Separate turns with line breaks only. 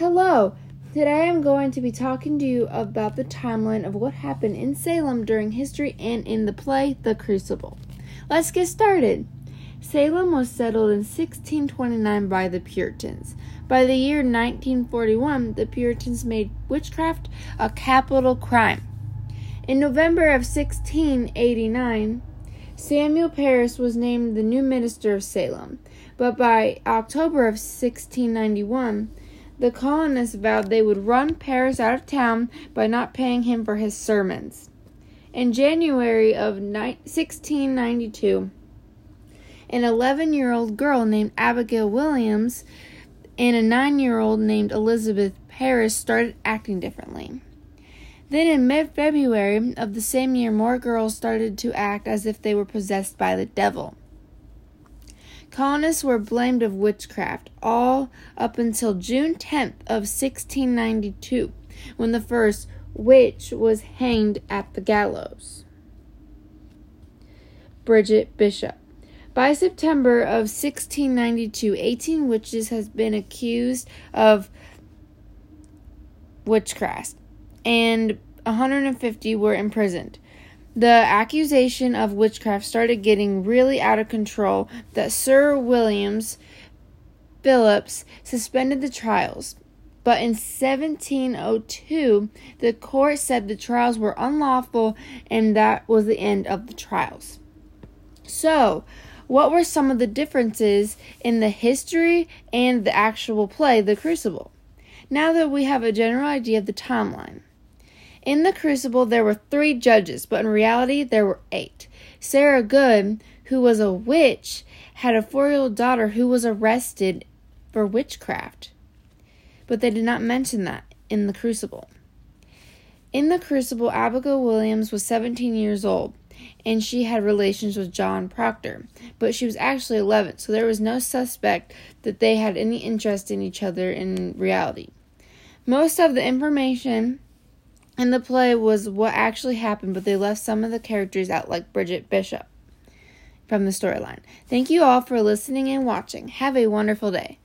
Hello! Today I'm going to be talking to you about the timeline of what happened in Salem during history and in the play The Crucible. Let's get started. Salem was settled in 1629 by the Puritans. By the year 1941, the Puritans made witchcraft a capital crime. In November of 1689, Samuel Parris was named the new minister of Salem, but by October of 1691, the colonists vowed they would run Parris out of town by not paying him for his sermons. In January of 1692, an 11 year old girl named Abigail Williams and a 9 year old named Elizabeth Parris started acting differently. Then in mid February of the same year, more girls started to act as if they were possessed by the devil. Colonists were blamed of witchcraft all up until June 10th of 1692, when the first witch was hanged at the gallows. Bridget Bishop. By September of 1692, 18 witches have been accused of witchcraft, and 150 were imprisoned. The accusation of witchcraft started getting really out of control that Sir Williams Phillips suspended the trials. But in 1702, the court said the trials were unlawful and that was the end of the trials. So, what were some of the differences in the history and the actual play, The Crucible? Now that we have a general idea of the timeline, in the crucible, there were three judges, but in reality, there were eight. Sarah Good, who was a witch, had a four year old daughter who was arrested for witchcraft. But they did not mention that in the crucible. In the crucible, Abigail Williams was 17 years old and she had relations with John Proctor, but she was actually 11, so there was no suspect that they had any interest in each other in reality. Most of the information in the play was what actually happened, but they left some of the characters out, like Bridget Bishop from the storyline. Thank you all for listening and watching. Have a wonderful day.